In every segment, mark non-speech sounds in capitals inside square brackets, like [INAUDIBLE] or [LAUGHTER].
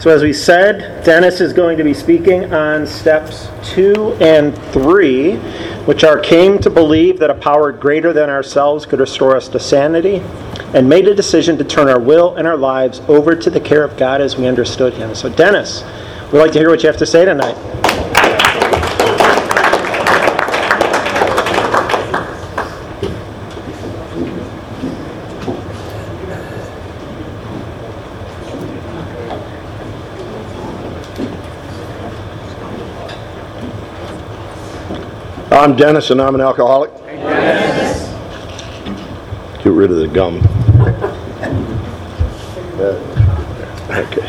So, as we said, Dennis is going to be speaking on steps two and three, which are came to believe that a power greater than ourselves could restore us to sanity, and made a decision to turn our will and our lives over to the care of God as we understood Him. So, Dennis, we'd like to hear what you have to say tonight. I'm Dennis and I'm an alcoholic. Get rid of the gum. Okay.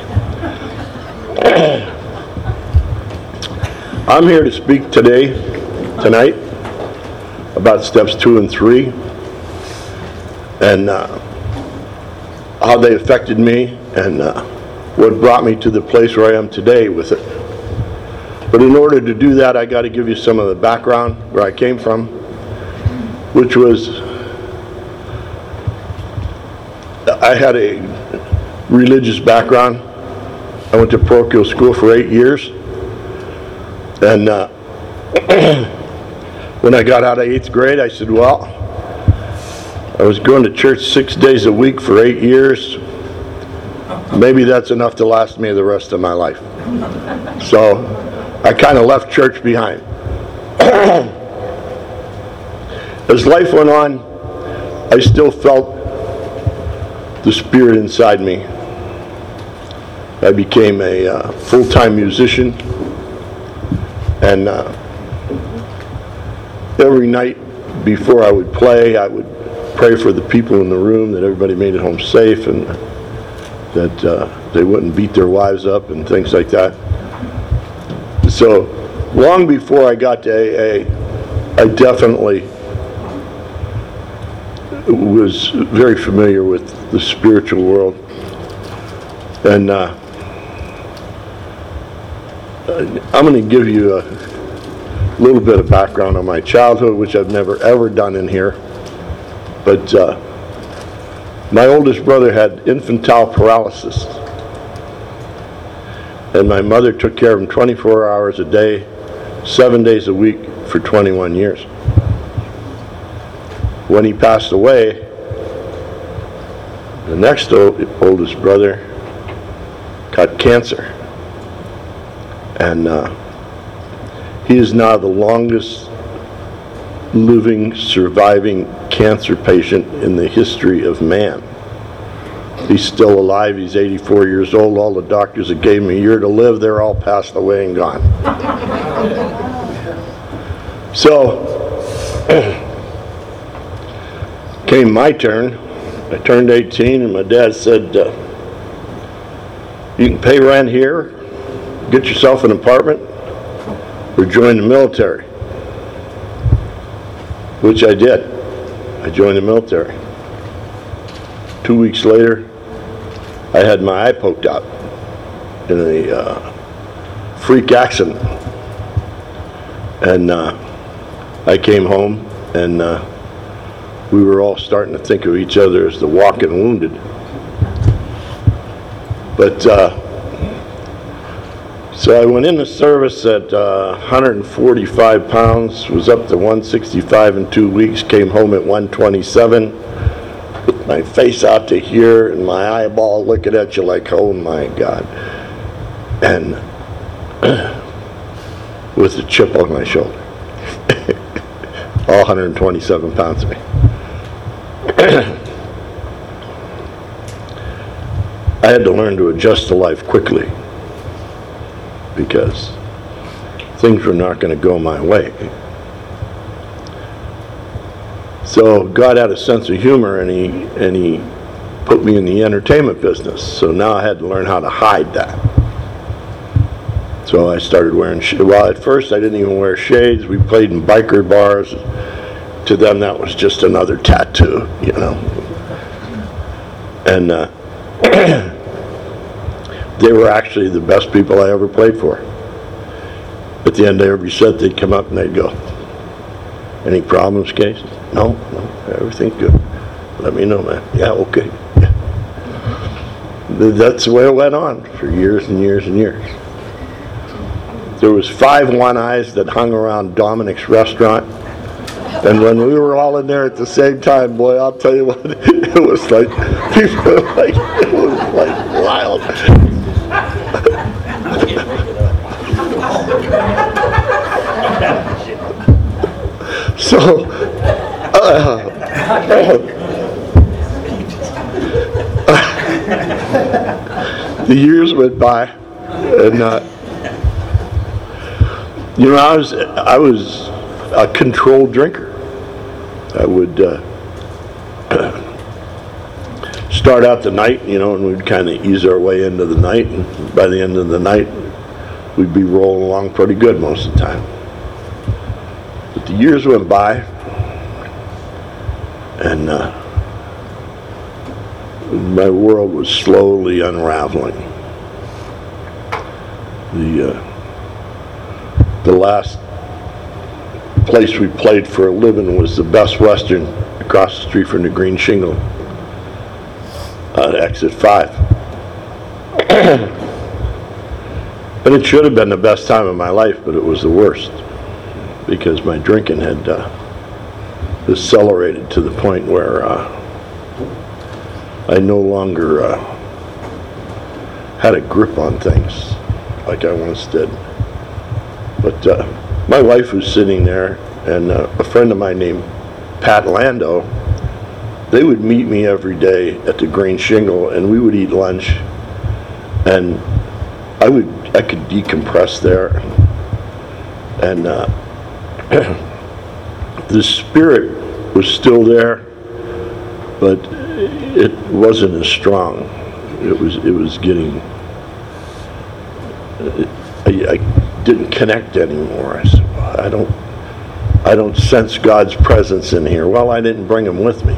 [CLEARS THROAT] I'm here to speak today, tonight, about steps two and three and uh, how they affected me and uh, what brought me to the place where I am today with it. But in order to do that, I got to give you some of the background where I came from, which was I had a religious background. I went to parochial school for eight years. And uh, [CLEARS THROAT] when I got out of eighth grade, I said, well, I was going to church six days a week for eight years. Maybe that's enough to last me the rest of my life. So I kind of left church behind. [CLEARS THROAT] As life went on, I still felt the spirit inside me. I became a uh, full-time musician, and uh, every night before I would play, I would pray for the people in the room that everybody made it home safe and that uh, they wouldn't beat their wives up and things like that. So long before I got to AA, I definitely was very familiar with the spiritual world. And uh, I'm going to give you a little bit of background on my childhood, which I've never ever done in here. But uh, my oldest brother had infantile paralysis. And my mother took care of him 24 hours a day, seven days a week for 21 years. When he passed away, the next oldest brother got cancer. And uh, he is now the longest living, surviving cancer patient in the history of man. He's still alive. He's 84 years old. All the doctors that gave him a year to live, they're all passed away and gone. [LAUGHS] so, [CLEARS THROAT] came my turn. I turned 18, and my dad said, uh, You can pay rent here, get yourself an apartment, or join the military. Which I did. I joined the military. Two weeks later, I had my eye poked out in a uh, freak accident. And uh, I came home and uh, we were all starting to think of each other as the walking wounded. But uh, so I went into service at uh, 145 pounds, was up to 165 in two weeks, came home at 127 with my face out to here and my eyeball looking at you like, oh my God. And [CLEARS THROAT] with a chip on my shoulder. [LAUGHS] All 127 pounds of me. [CLEARS THROAT] I had to learn to adjust to life quickly because things were not going to go my way. So God had a sense of humor and he and he put me in the entertainment business. So now I had to learn how to hide that. So I started wearing sh- well at first I didn't even wear shades. We played in biker bars. To them that was just another tattoo, you know. And uh, [CLEARS THROAT] they were actually the best people I ever played for. At the end of every set, they'd come up and they'd go, "Any problems, Case? No, no, everything's good. Let me know, man. Yeah, okay." th- that's the way it went on for years and years and years. There was five one-eyes that hung around Dominic's restaurant. And when we were all in there at the same time, boy, I'll tell you what, [LAUGHS] it was like, people were like, it was like wild. [LAUGHS] So, [LAUGHS] the years went by, and uh, you know, I was I was a controlled drinker. I would uh, [CLEARS THROAT] start out the night, you know, and we'd kind of ease our way into the night, and by the end of the night, we'd be rolling along pretty good most of the time. But the years went by, and uh, my world was slowly unraveling. The uh, the last place we played for a living was the Best Western across the street from the Green Shingle on exit five. [CLEARS THROAT] and it should have been the best time of my life, but it was the worst because my drinking had uh, accelerated to the point where uh, I no longer uh, had a grip on things like I once did. But uh, my wife was sitting there, and uh, a friend of mine named Pat Lando, they would meet me every day at the Green Shingle, and we would eat lunch, and I would I could decompress there, and uh, [CLEARS THROAT] the spirit was still there, but it wasn't as strong. It was it was getting. I, I didn't connect anymore. I said, I don't. I don't sense God's presence in here. Well, I didn't bring him with me.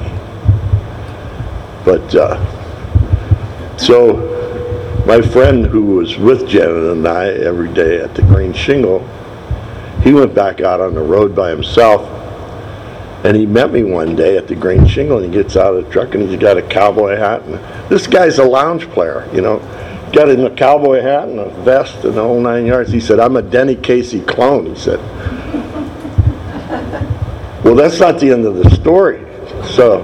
But uh, so my friend who was with Janet and I every day at the Green Shingle, he went back out on the road by himself and he met me one day at the Green Shingle, and he gets out of the truck, and he's got a cowboy hat. And this guy's a lounge player, you know, got in a cowboy hat and a vest and the whole nine yards. He said, "I'm a Denny Casey clone." He said. Well, that's not the end of the story. So,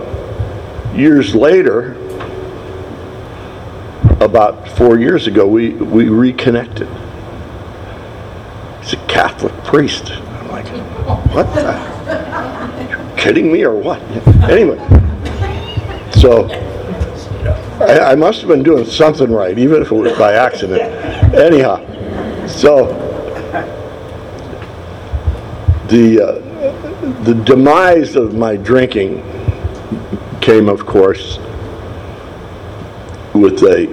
years later, about four years ago, we we reconnected. He's a Catholic priest. I'm like, what the? Kidding me or what? Anyway, so I, I, must have been doing something right, even if it was by accident. Anyhow, so the uh, the demise of my drinking came, of course, with a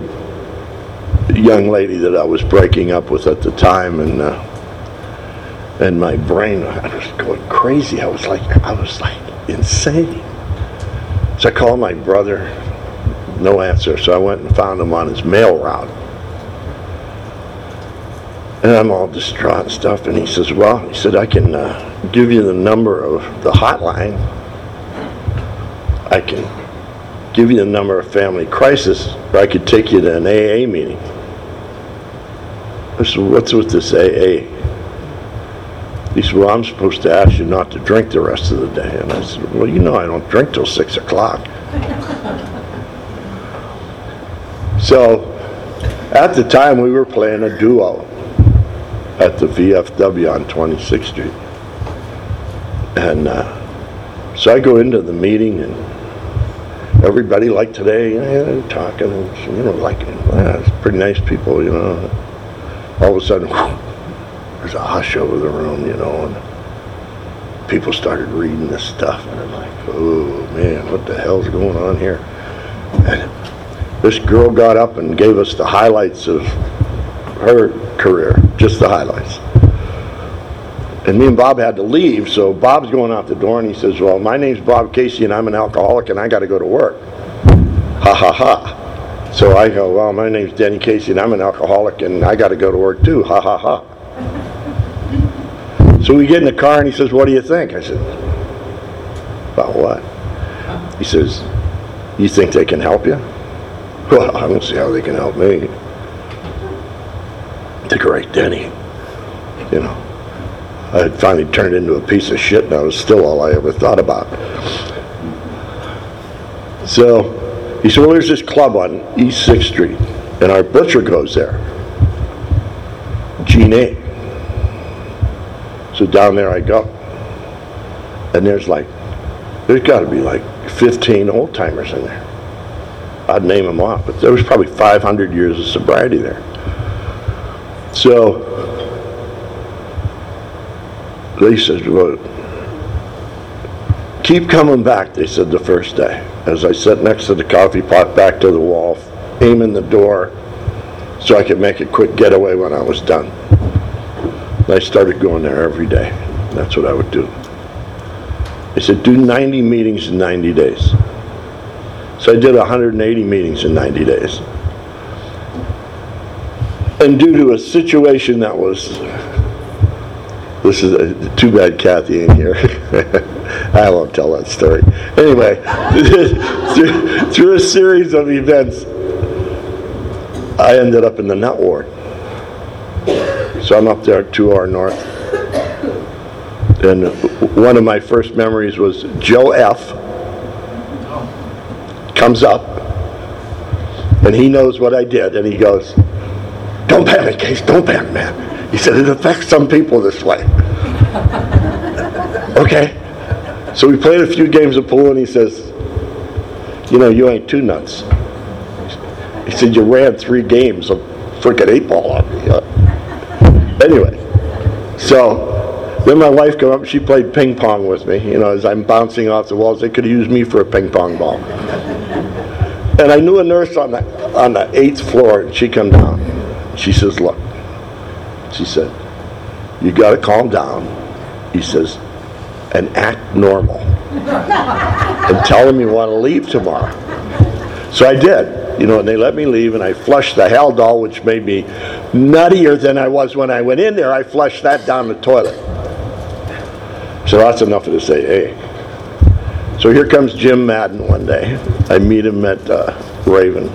young lady that I was breaking up with at the time, and. Uh, and my brain I was going crazy. I was like, I was like insane. So I called my brother, no answer. So I went and found him on his mail route. And I'm all distraught and stuff. And he says, Well, he said, I can uh, give you the number of the hotline. I can give you the number of family crisis, or I could take you to an AA meeting. I said, What's with this AA? He said, well, I'm supposed to ask you not to drink the rest of the day. And I said, well, you know I don't drink till 6 o'clock. [LAUGHS] so at the time, we were playing a duo at the VFW on 26th Street. And uh, so I go into the meeting, and everybody, like today, yeah, talking, and, you know, like, yeah, it's pretty nice people, you know. All of a sudden, [LAUGHS] there's a hush over the room, you know, and people started reading this stuff, and I'm like, oh man, what the hell's going on here? And this girl got up and gave us the highlights of her career, just the highlights. And me and Bob had to leave, so Bob's going out the door and he says, Well, my name's Bob Casey and I'm an alcoholic and I got to go to work. Ha ha ha. So I go, Well, my name's Denny Casey and I'm an alcoholic and I got to go to work too. Ha ha ha. So we get in the car and he says, What do you think? I said, About what? He says, You think they can help you? [LAUGHS] Well, I don't see how they can help me. The great Denny, you know. I had finally turned into a piece of shit and that was still all I ever thought about. So he said, well, there's this club on East 6th Street and our butcher goes there. Gene A. So down there I go. And there's like, there's got to be like 15 old timers in there. I'd name them off, but there was probably 500 years of sobriety there. So they said, well, keep coming back, they said the first day. As I sat next to the coffee pot, back to the wall, aiming the door so I could make a quick getaway when I was done. And I started going there every day. That's what I would do. They said, do 90 meetings in 90 days. So I did 180 meetings in 90 days. And due to a situation that was, this is a, too bad Kathy ain't here. [LAUGHS] I won't tell that story. Anyway, [LAUGHS] through, through a series of events, I ended up in the nut ward. So I'm up there two hour north. And one of my first memories was Joe F. comes up and he knows what I did and he goes, Don't panic, Case, don't panic, man. He said, It affects some people this way. [LAUGHS] okay. So we played a few games of pool and he says, You know, you ain't too nuts. He said, You ran three games of freaking eight ball on me. Anyway, so then my wife came up she played ping pong with me. You know, as I'm bouncing off the walls, they could have used me for a ping pong ball. And I knew a nurse on the on the eighth floor, and she come down. She says, "Look," she said, "you got to calm down." He says, "and act normal, and tell them you want to leave tomorrow." So I did you know, and they let me leave, and I flushed the Haldol, which made me nuttier than I was when I went in there. I flushed that down the toilet. So that's enough of this AA. So here comes Jim Madden one day. I meet him at uh, Raven.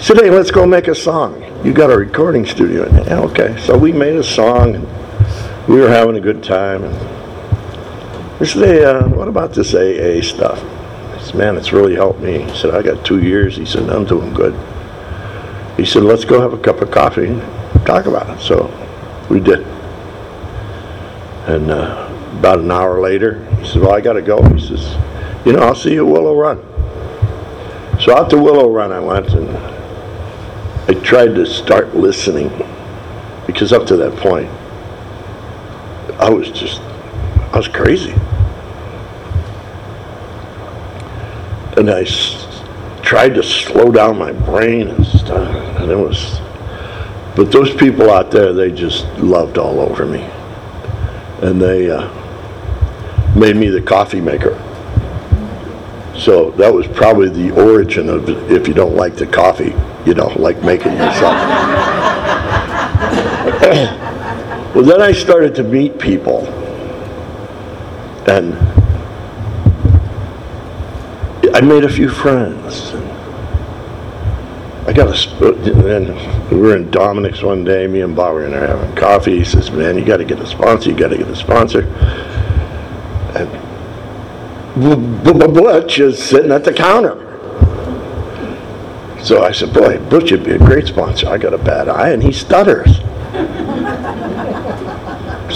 Said, hey, let's go make a song. You got a recording studio in there. Yeah, okay. So we made a song, and we were having a good time. And he said, hey, uh, what about this AA stuff? Man, it's really helped me. He said, I got two years. He said, I'm doing good. He said, let's go have a cup of coffee and talk about it. So we did. And uh, about an hour later, he said, well, I got to go. He says, you know, I'll see you at Willow Run. So out to Willow Run I went and I tried to start listening because up to that point, I was just, I was crazy. And I s- tried to slow down my brain and stuff, and it was. But those people out there, they just loved all over me, and they uh, made me the coffee maker. So that was probably the origin of if you don't like the coffee, you don't like making yourself. [COUGHS] well, then I started to meet people, and I made a few friends. I got a, and we were in Dominic's one day, me and Bob were in there having coffee. He says, man, you got to get a sponsor, you got to get a sponsor. And Butch is sitting at the counter. So I said, boy, Butch would be a great sponsor. I got a bad eye, and he stutters.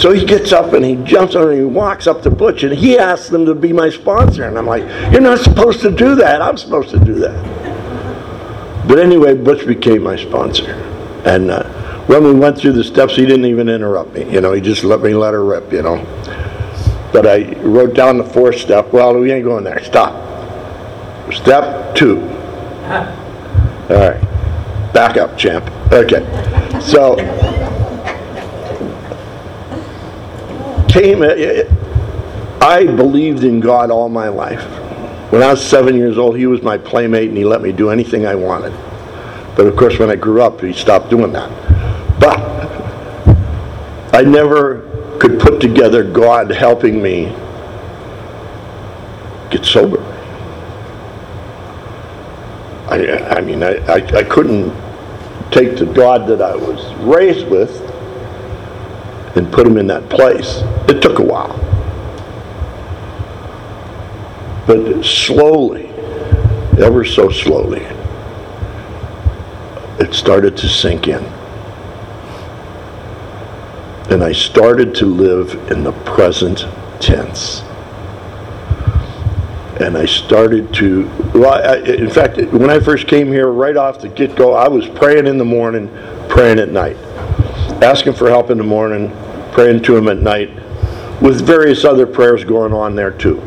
So he gets up and he jumps on and he walks up to Butch and he asks them to be my sponsor. And I'm like, you're not supposed to do that. I'm supposed to do that. But anyway, Butch became my sponsor. And uh, when we went through the steps, he didn't even interrupt me. You know, he just let me let her rip, you know. But I wrote down the fourth step. Well, we ain't going there. Stop. Step two. [LAUGHS] All right. Back up, champ. Okay. So came, I believed in God all my life. When I was seven years old, he was my playmate and he let me do anything I wanted. But of course, when I grew up, he stopped doing that. But [LAUGHS] I never could put together God helping me get sober. I, I mean, I, I, I couldn't take the God that I was raised with and put him in that place. It took a while. But slowly, ever so slowly, it started to sink in. And I started to live in the present tense. And I started to, well, I, in fact, when I first came here, right off the get go, I was praying in the morning, praying at night. Asking for help in the morning, praying to Him at night, with various other prayers going on there too.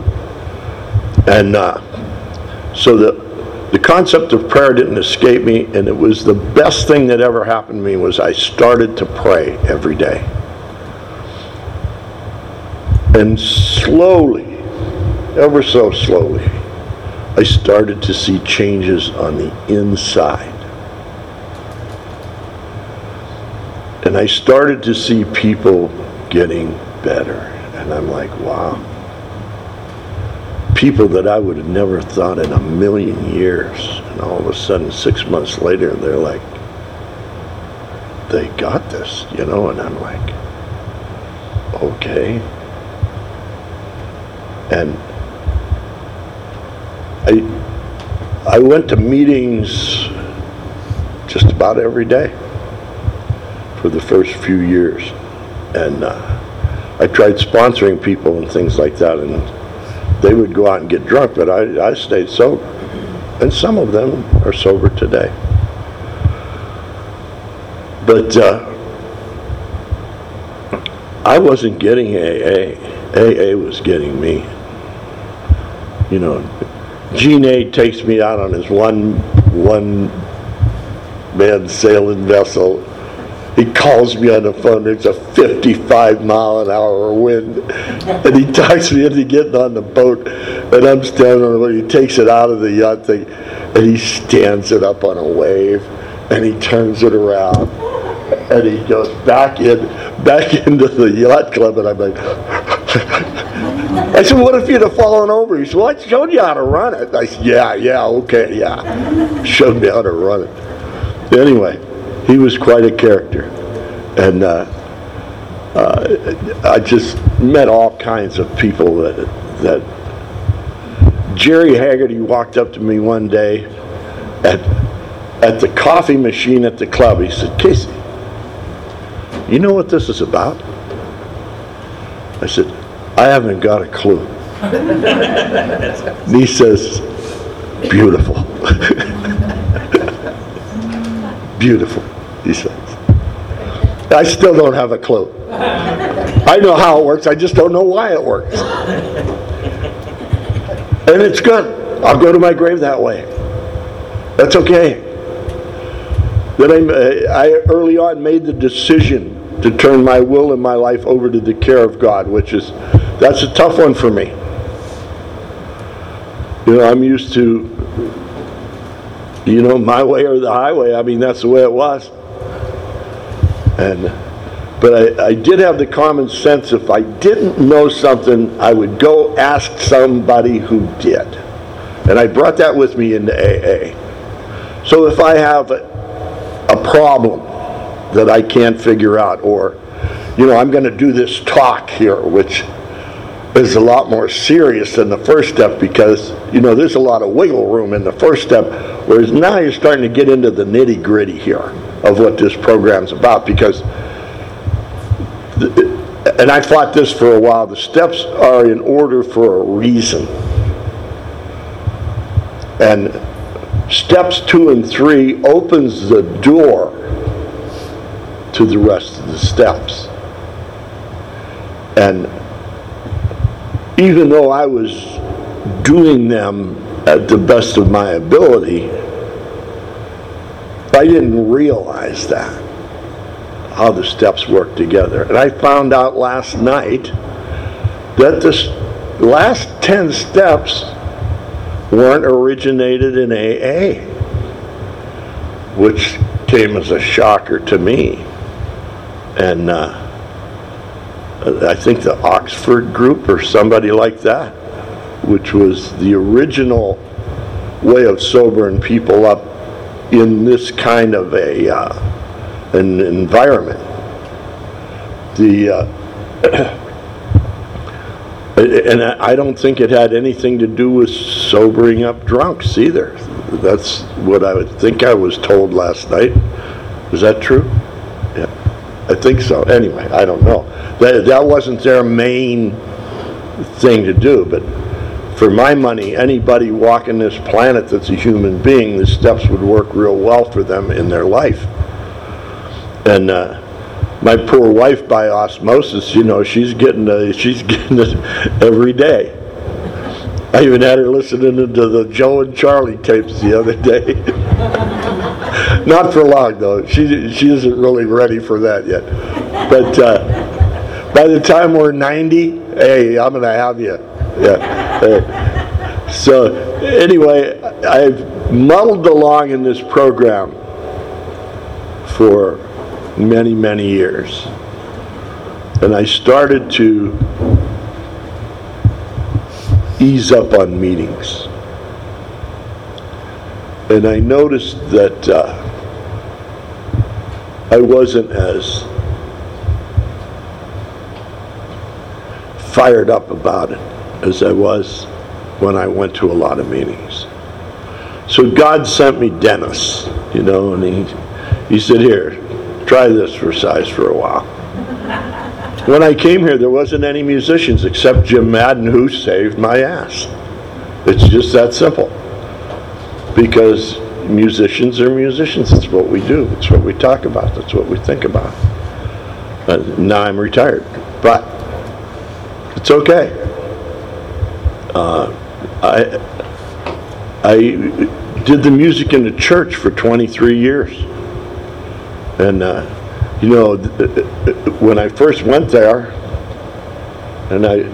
And uh, so the, the concept of prayer didn't escape me, and it was the best thing that ever happened to me was I started to pray every day. And slowly, ever so slowly, I started to see changes on the inside. And I started to see people getting better. And I'm like, wow. People that I would have never thought in a million years. And all of a sudden, six months later, they're like, they got this, you know? And I'm like, okay. And I, I went to meetings just about every day for the first few years. And uh, I tried sponsoring people and things like that, and they would go out and get drunk, but I, I stayed sober. And some of them are sober today. But uh, I wasn't getting AA. AA was getting me. You know, Gene A takes me out on his one one man sailing vessel. He calls me on the phone. There's a 55 mile an hour wind, and he [LAUGHS] talks me into getting on the boat. And I'm standing on the boat. He takes it out of the yacht thing, and he stands it up on a wave, and he turns it around, and he goes back in, back [LAUGHS] into the yacht club, and I'm like. [LAUGHS] I said, what if you'd have fallen over? He said, well, I showed you how to run it. I said, yeah, yeah, okay, yeah. Showed me how to run it. Anyway, he was quite a character. And uh, uh, I just met all kinds of people that, that Jerry Haggerty walked up to me one day at, at the coffee machine at the club. He said, Casey, you know what this is about? I said, I haven't got a clue. and he says, beautiful. [LAUGHS] beautiful, he says. I still don't have a clue. I know how it works, I just don't know why it works. And it's good. I'll go to my grave that way. That's okay. Then I, uh, I early on made the decision to turn my will and my life over to the care of God, which is, that's a tough one for me. You know, I'm used to, you know, my way or the highway. I mean, that's the way it was. And, but I, I did have the common sense if I didn't know something, I would go ask somebody who did. And I brought that with me into AA. So if I have a, a problem that I can't figure out, or, you know, I'm going to do this talk here, which is a lot more serious than the first step because, you know, there's a lot of wiggle room in the first step, whereas now you're starting to get into the nitty gritty here of what this program's about because, and I fought this for a while, the steps are in order for a reason. And steps two and three opens the door to the rest of the steps. And even though I was doing them at the best of my ability, I didn't realize that, how the steps work together. And I found out last night that the last 10 steps weren't originated in AA, which came as a shocker to me. And uh, I think the Oxford group or somebody like that, which was the original way of sobering people up in this kind of a, uh, an environment. The, uh, [CLEARS THROAT] and I don't think it had anything to do with sobering up drunks either. That's what I would think I was told last night. Is that true? Yeah, I think so. Anyway, I don't know. That, that wasn't their main thing to do, but for my money, anybody walking this planet that's a human being, the steps would work real well for them in their life. And, uh, my poor wife by osmosis, you know, she's getting, uh, she's [LAUGHS] getting it every day. I even had her listening to the Joe and Charlie tapes the other day. [LAUGHS] Not for long though. She she isn't really ready for that yet. But uh, by the time we're 90, hey, I'm gonna have you. Yeah. [LAUGHS] So anyway, I've muddled along in this program for many many years, and I started to ease up on meetings. And I noticed that uh, I wasn't as fired up about it as I was when I went to a lot of meetings. So God sent me Dennis, you know, and he, he said, here, try this for size for a while. [LAUGHS] When I came here, there wasn't any musicians except Jim Madden who saved my ass. It's just that simple. Because musicians are musicians. It's what we do. It's what we talk about. That's what we think about. Uh, now I'm retired, but it's okay. Uh, I I did the music in the church for 23 years, and uh, you know, th- th- when I first went there, and I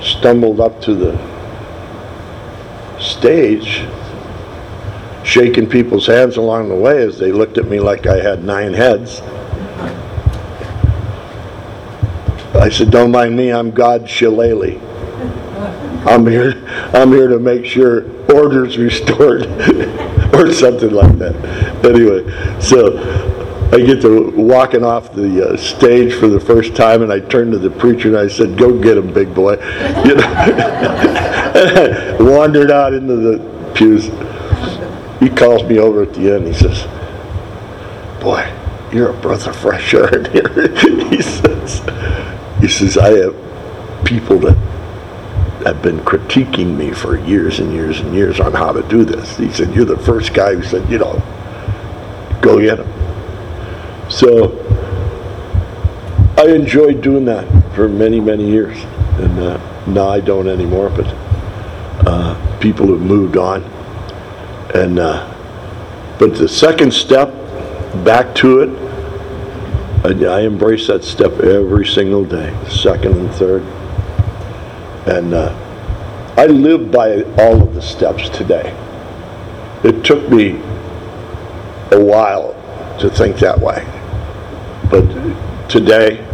stumbled up to the stage, shaking people's hands along the way as they looked at me like I had nine heads. I said, "Don't mind me. I'm God Shillelagh. I'm here. I'm here to make sure order's restored, [LAUGHS] or something like that." Anyway, so I get to walking off the uh, stage for the first time, and I turned to the preacher and I said, "Go get him, big boy." [LAUGHS] You know, [LAUGHS] wandered out into the pews. He calls me over at the end. He says, "Boy, you're a breath of fresh air in here." he says, "He says I have people that have been critiquing me for years and years and years on how to do this." He said, "You're the first guy who said, you know, go get him." So I enjoyed doing that for many, many years. And uh, now I don't anymore, but uh, people have moved on. And uh, but the second step back to it, I, I embrace that step every single day, second and third. And uh, I live by all of the steps today. It took me a while to think that way. But today,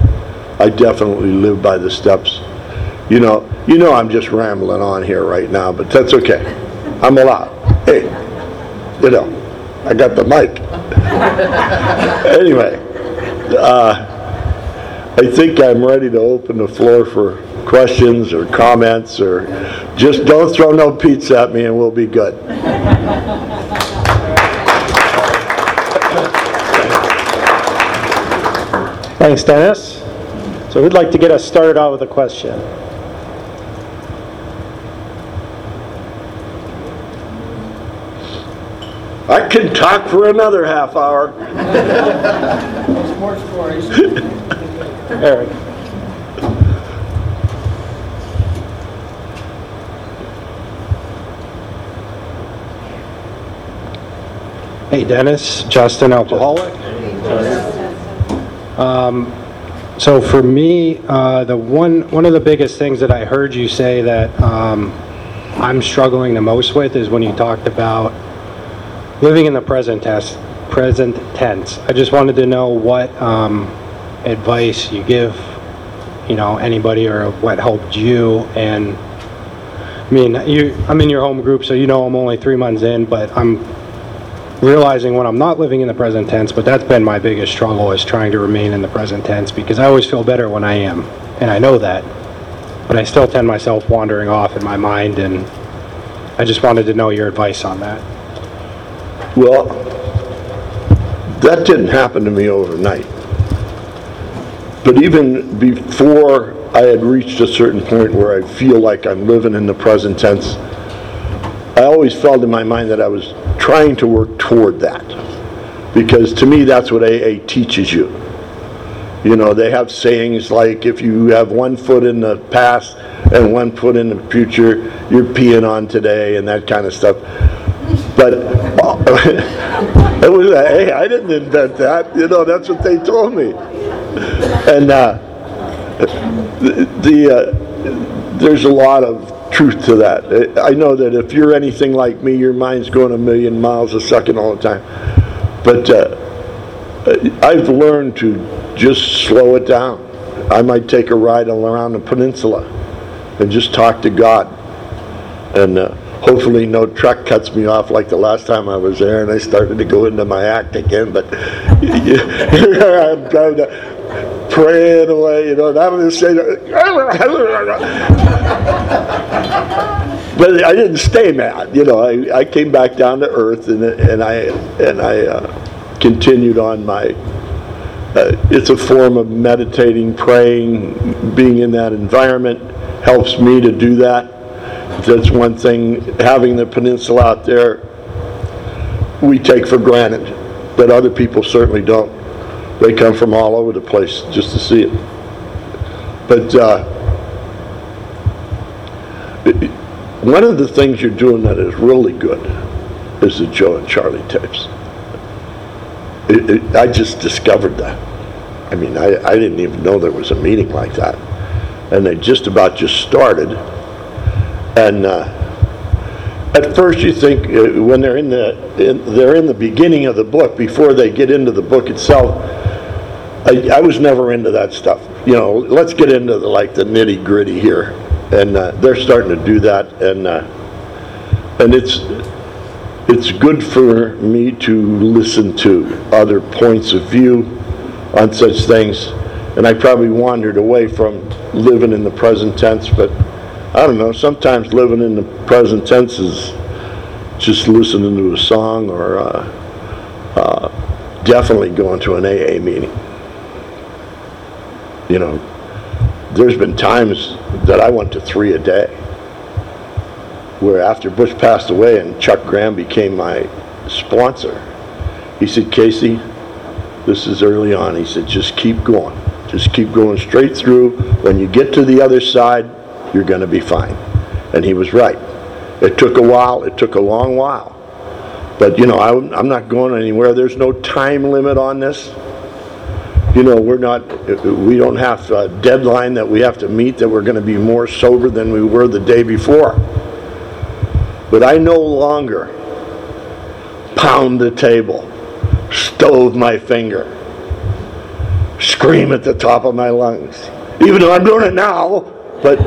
I definitely live by the steps. You know, you know I'm just rambling on here right now, but that's okay. I'm allowed. Hey, you know, I got the mic. [LAUGHS] anyway, uh, I think I'm ready to open the floor for questions or comments or just don't throw no pizza at me and we'll be good. Thanks, Dennis. So who'd like to get us started out with a question? I can talk for another half hour. [LAUGHS] More stories. [LAUGHS] Eric? Hey, Dennis, Justin, alcoholic. Um, So for me, uh, the one, one of the biggest things that I heard you say that um, I'm struggling the most with is when you talked about living in the present test, present tense. I just wanted to know what um, advice you give, you know, anybody or what helped you and I mean, you, I'm in your home group, so you know I'm only three months in, but I'm realizing when I'm not living in the present tense, but that's been my biggest struggle is trying to remain in the present tense because I always feel better when I am, and I know that. But I still tend myself wandering off in my mind, and I just wanted to know your advice on that. Well, that didn't happen to me overnight. But even before I had reached a certain point where I feel like I'm living in the present tense, I always felt in my mind that I was trying to work toward that. Because to me, that's what AA teaches you. You know, they have sayings like if you have one foot in the past and one foot in the future, you're peeing on today and that kind of stuff. But [LAUGHS] it was, hey, I didn't invent that. You know, that's what they told me. And uh, the, the uh, there's a lot of truth to that. I know that if you're anything like me, your mind's going a million miles a second all the time. But uh, I've learned to just slow it down. I might take a ride around the peninsula and just talk to God. And uh, hopefully no truck cuts me off like the last time I was there and I started to go into my act again. But [LAUGHS] [LAUGHS] I'm trying to praying away, you know, and I'm just saying, but I didn't stay mad. You know, I, I came back down to earth and, and I and I uh, continued on my. Uh, it's a form of meditating, praying, being in that environment helps me to do that. That's one thing. Having the peninsula out there, we take for granted, but other people certainly don't. They come from all over the place just to see it. But uh, one of the things you're doing that is really good is the Joe and Charlie tapes. It, it, I just discovered that. I mean, I, I didn't even know there was a meeting like that. And they just about just started. And uh, at first you think uh, when they're in the in, they're in the beginning of the book before they get into the book itself I, I was never into that stuff. You know let's get into the like the nitty gritty here. And uh, they're starting to do that. And uh, and it's it's good for me to listen to other points of view on such things. And I probably wandered away from living in the present tense but I don't know. Sometimes living in the present tense is just listening to a song or uh, uh, definitely going to an AA meeting. You know, there's been times that I went to three a day. Where after Butch passed away and Chuck Graham became my sponsor, he said, Casey, this is early on. He said, just keep going. Just keep going straight through. When you get to the other side, you're going to be fine. And he was right. It took a while. It took a long while. But, you know, I'm, I'm not going anywhere. There's no time limit on this. You know, we're not, we don't have a deadline that we have to meet that we're going to be more sober than we were the day before. But I no longer pound the table, stove my finger, scream at the top of my lungs. Even though I'm doing it now, but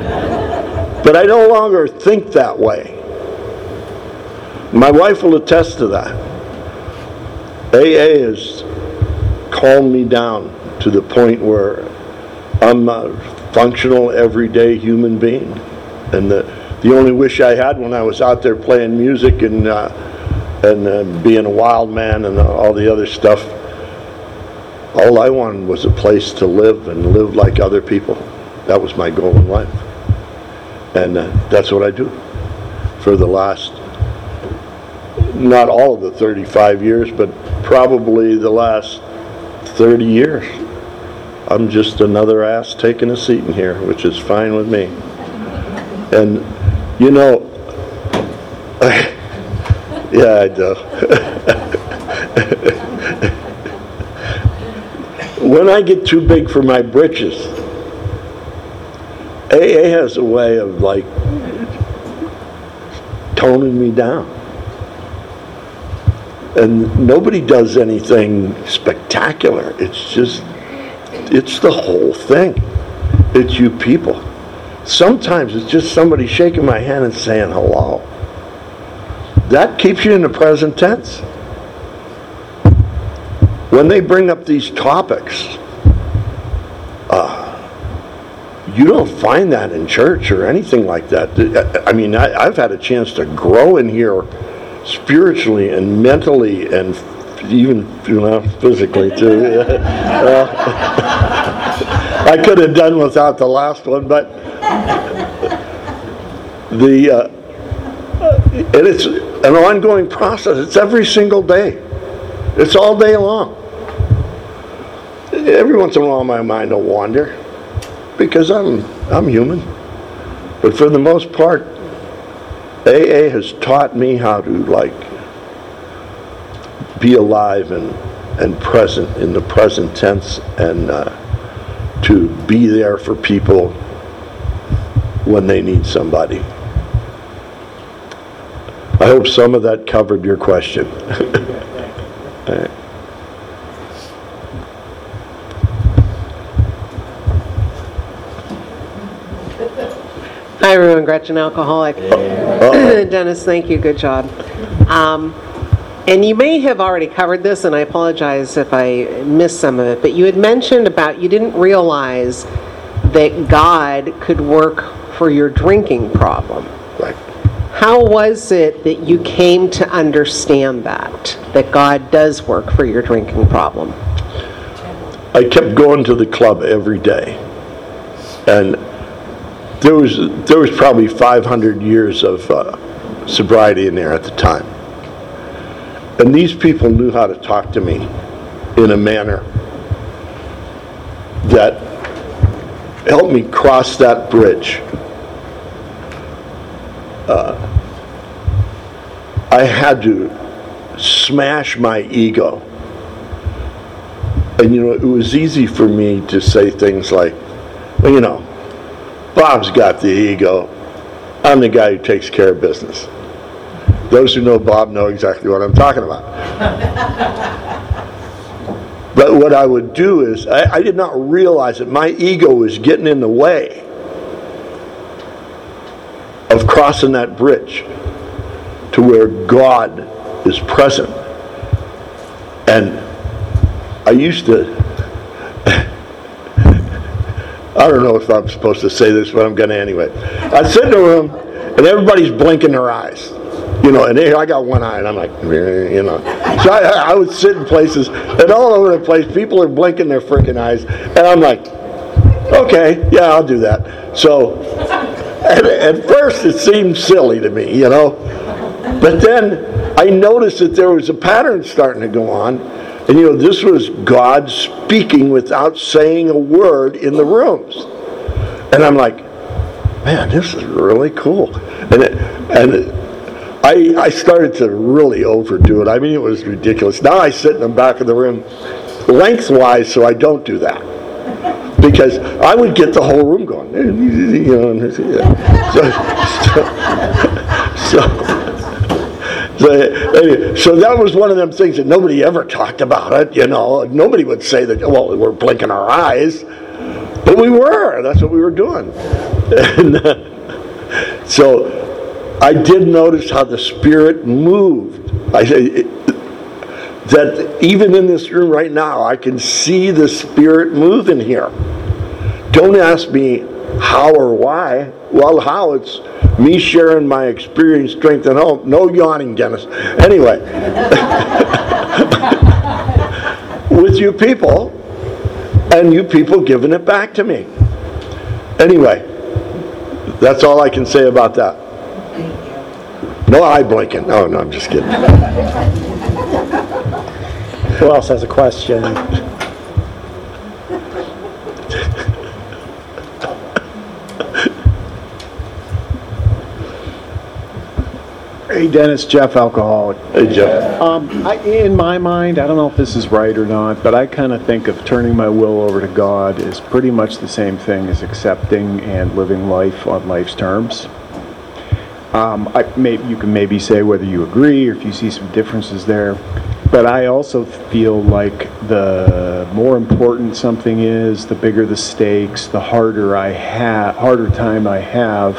but I no longer think that way. My wife will attest to that. AA has calmed me down to the point where I'm a functional, everyday human being. And the, the only wish I had when I was out there playing music and, uh, and uh, being a wild man and all the other stuff, all I wanted was a place to live and live like other people. That was my goal in life. And uh, that's what I do for the last, not all of the 35 years, but probably the last 30 years. I'm just another ass taking a seat in here, which is fine with me. And, you know, [LAUGHS] yeah, I do. [LAUGHS] when I get too big for my britches, AA has a way of like toning me down. And nobody does anything spectacular. It's just, it's the whole thing. It's you people. Sometimes it's just somebody shaking my hand and saying hello. That keeps you in the present tense. When they bring up these topics, uh, you don't find that in church or anything like that. I mean, I, I've had a chance to grow in here spiritually and mentally and even, you know, physically too. [LAUGHS] Uh, [LAUGHS] I could have done without the last one, but the, uh, and it's an ongoing process. It's every single day. It's all day long. Every once in a while, my mind will wander because I'm I'm human. But for the most part, AA has taught me how to like be alive and and present in the present tense and uh, to be there for people when they need somebody. I hope some of that covered your question. [LAUGHS] Hi, everyone. Gretchen, alcoholic. [LAUGHS] Dennis, thank you. Good job. Um, and you may have already covered this, and I apologize if I missed some of it, but you had mentioned about you didn't realize that God could work for your drinking problem. Right. How was it that you came to understand that, that God does work for your drinking problem? I kept going to the club every day. And there was, there was probably 500 years of uh, sobriety in there at the time. And these people knew how to talk to me in a manner that helped me cross that bridge. Uh, I had to smash my ego. And you know, it was easy for me to say things like, well, you know, Bob's got the ego. I'm the guy who takes care of business. Those who know Bob know exactly what I'm talking about. but what I would do is, I, I did not realize that my ego was getting in the way of crossing that bridge to where God is present. And I used to, [LAUGHS] I don't know if I'm supposed to say this, but I'm going to anyway. I'd sit in a room and everybody's blinking their eyes. You know, and I got one eye, and I'm like, you know. So I, I would sit in places, and all over the place, people are blinking their freaking eyes, and I'm like, okay, yeah, I'll do that. So, at, at first, it seemed silly to me, you know, but then I noticed that there was a pattern starting to go on, and you know, this was God speaking without saying a word in the rooms, and I'm like, man, this is really cool, and it, and. It, I, I started to really overdo it. I mean, it was ridiculous. Now I sit in the back of the room lengthwise so I don't do that. Because I would get the whole room going. [LAUGHS] So, so, so, so that was one of them things that nobody ever talked about it, you know. Nobody would say that, well, we're blinking our eyes. But we were. That's what we were doing. [LAUGHS] And, uh, so I did notice how the Spirit moved. I say that even in this room right now, I can see the Spirit moving here. Don't ask me how or why. Well, how it's me sharing my experience, strength, and hope. No yawning, Dennis. Anyway, [LAUGHS] with you people, and you people giving it back to me. Anyway, that's all I can say about that. No eye blinking. Oh, no, I'm just kidding. Who else has a question? Hey Dennis, Jeff, alcoholic. Hey, Jeff. Um, I, in my mind, I don't know if this is right or not, but I kind of think of turning my will over to God is pretty much the same thing as accepting and living life on life's terms. Um, I may, you can maybe say whether you agree or if you see some differences there. But I also feel like the more important something is, the bigger the stakes, the harder I have, harder time I have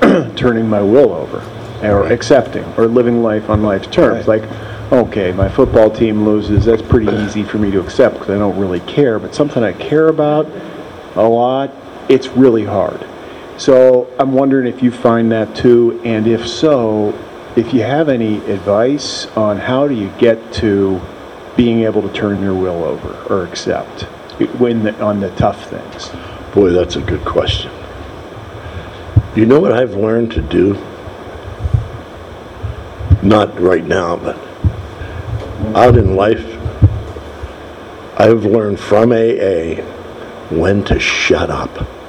[CLEARS THROAT] turning my will over, or accepting, or living life on life's terms. Like, okay, my football team loses, that's pretty [CLEARS THROAT] easy for me to accept because I don't really care. But something I care about a lot, it's really hard. So I'm wondering if you find that too, and if so, if you have any advice on how do you get to being able to turn your will over or accept when the, on the tough things. Boy, that's a good question. You know what I've learned to do? Not right now, but out in life, I've learned from AA when to shut up.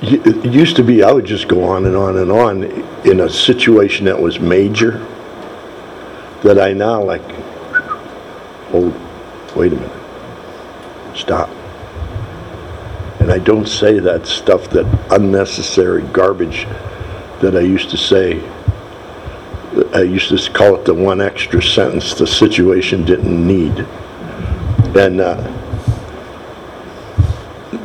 It used to be I would just go on and on and on in a situation that was major that I now like, oh, wait a minute, stop. And I don't say that stuff, that unnecessary garbage that I used to say. I used to call it the one extra sentence the situation didn't need. And uh,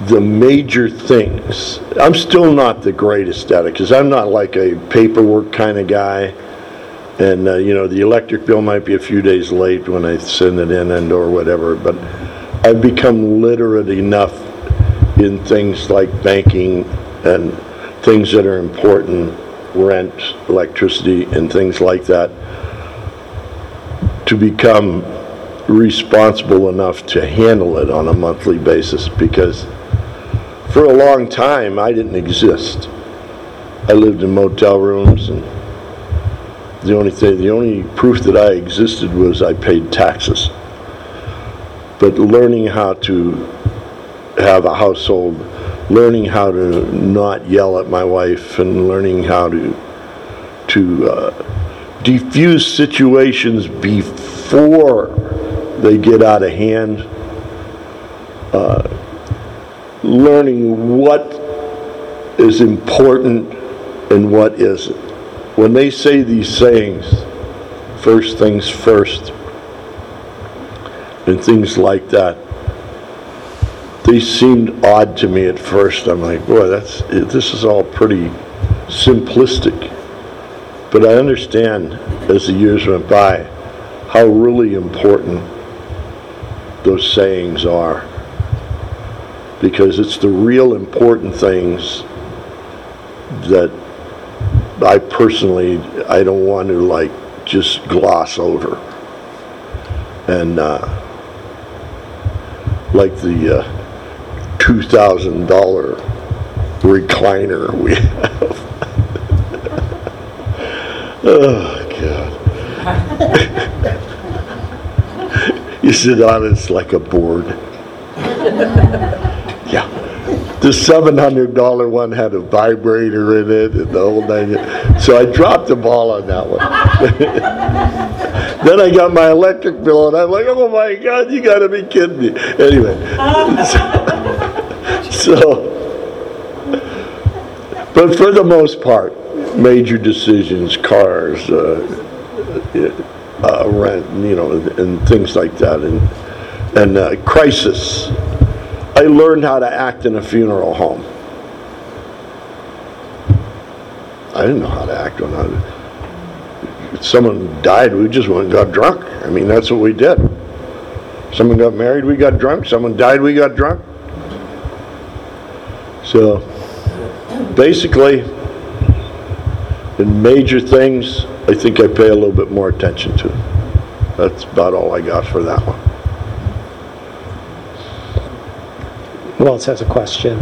the major things, I'm still not the greatest at it because I'm not like a paperwork kind of guy. And, uh, you know, the electric bill might be a few days late when I send it in and or whatever, but I've become literate enough in things like banking and things that are important, rent, electricity, and things like that, to become responsible enough to handle it on a monthly basis because for a long time I didn't exist. I lived in motel rooms and the only thing, the only proof that I existed was I paid taxes. But learning how to have a household, learning how to not yell at my wife, and learning how to to uh, diffuse situations before they get out of hand. Uh, learning what is important and what isn't. When they say these sayings, first things first, and things like that, they seemed odd to me at first. I'm like, boy, that's this is all pretty simplistic. But I understand as the years went by how really important those sayings are. Because it's the real important things that I personally, I don't want to like just gloss over. And uh, like the uh, $2,000 recliner we [LAUGHS] have. oh, God. [LAUGHS] you sit on it, it's like a board. [LAUGHS] yeah. The $700 one had a vibrator in it and the whole nine. So I dropped the ball on that one. [LAUGHS] then I got my electric bill and I'm like, oh my God, you gotta be kidding me. Anyway. [LAUGHS] so, but for the most part, major decisions, cars, uh, uh, rent, you know, and things like that, and, and uh, crisis. I learned how to act in a funeral home. I didn't know how to act when I, someone died, we just went and got drunk. I mean, that's what we did. Someone got married, we got drunk. Someone died, we got drunk. So, basically, in major things, I think I pay a little bit more attention to. That's about all I got for that one. Who else has a question?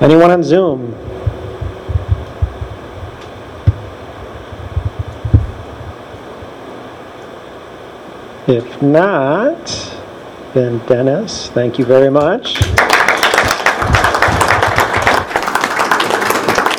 Anyone on Zoom? If not, then Dennis, thank you very much.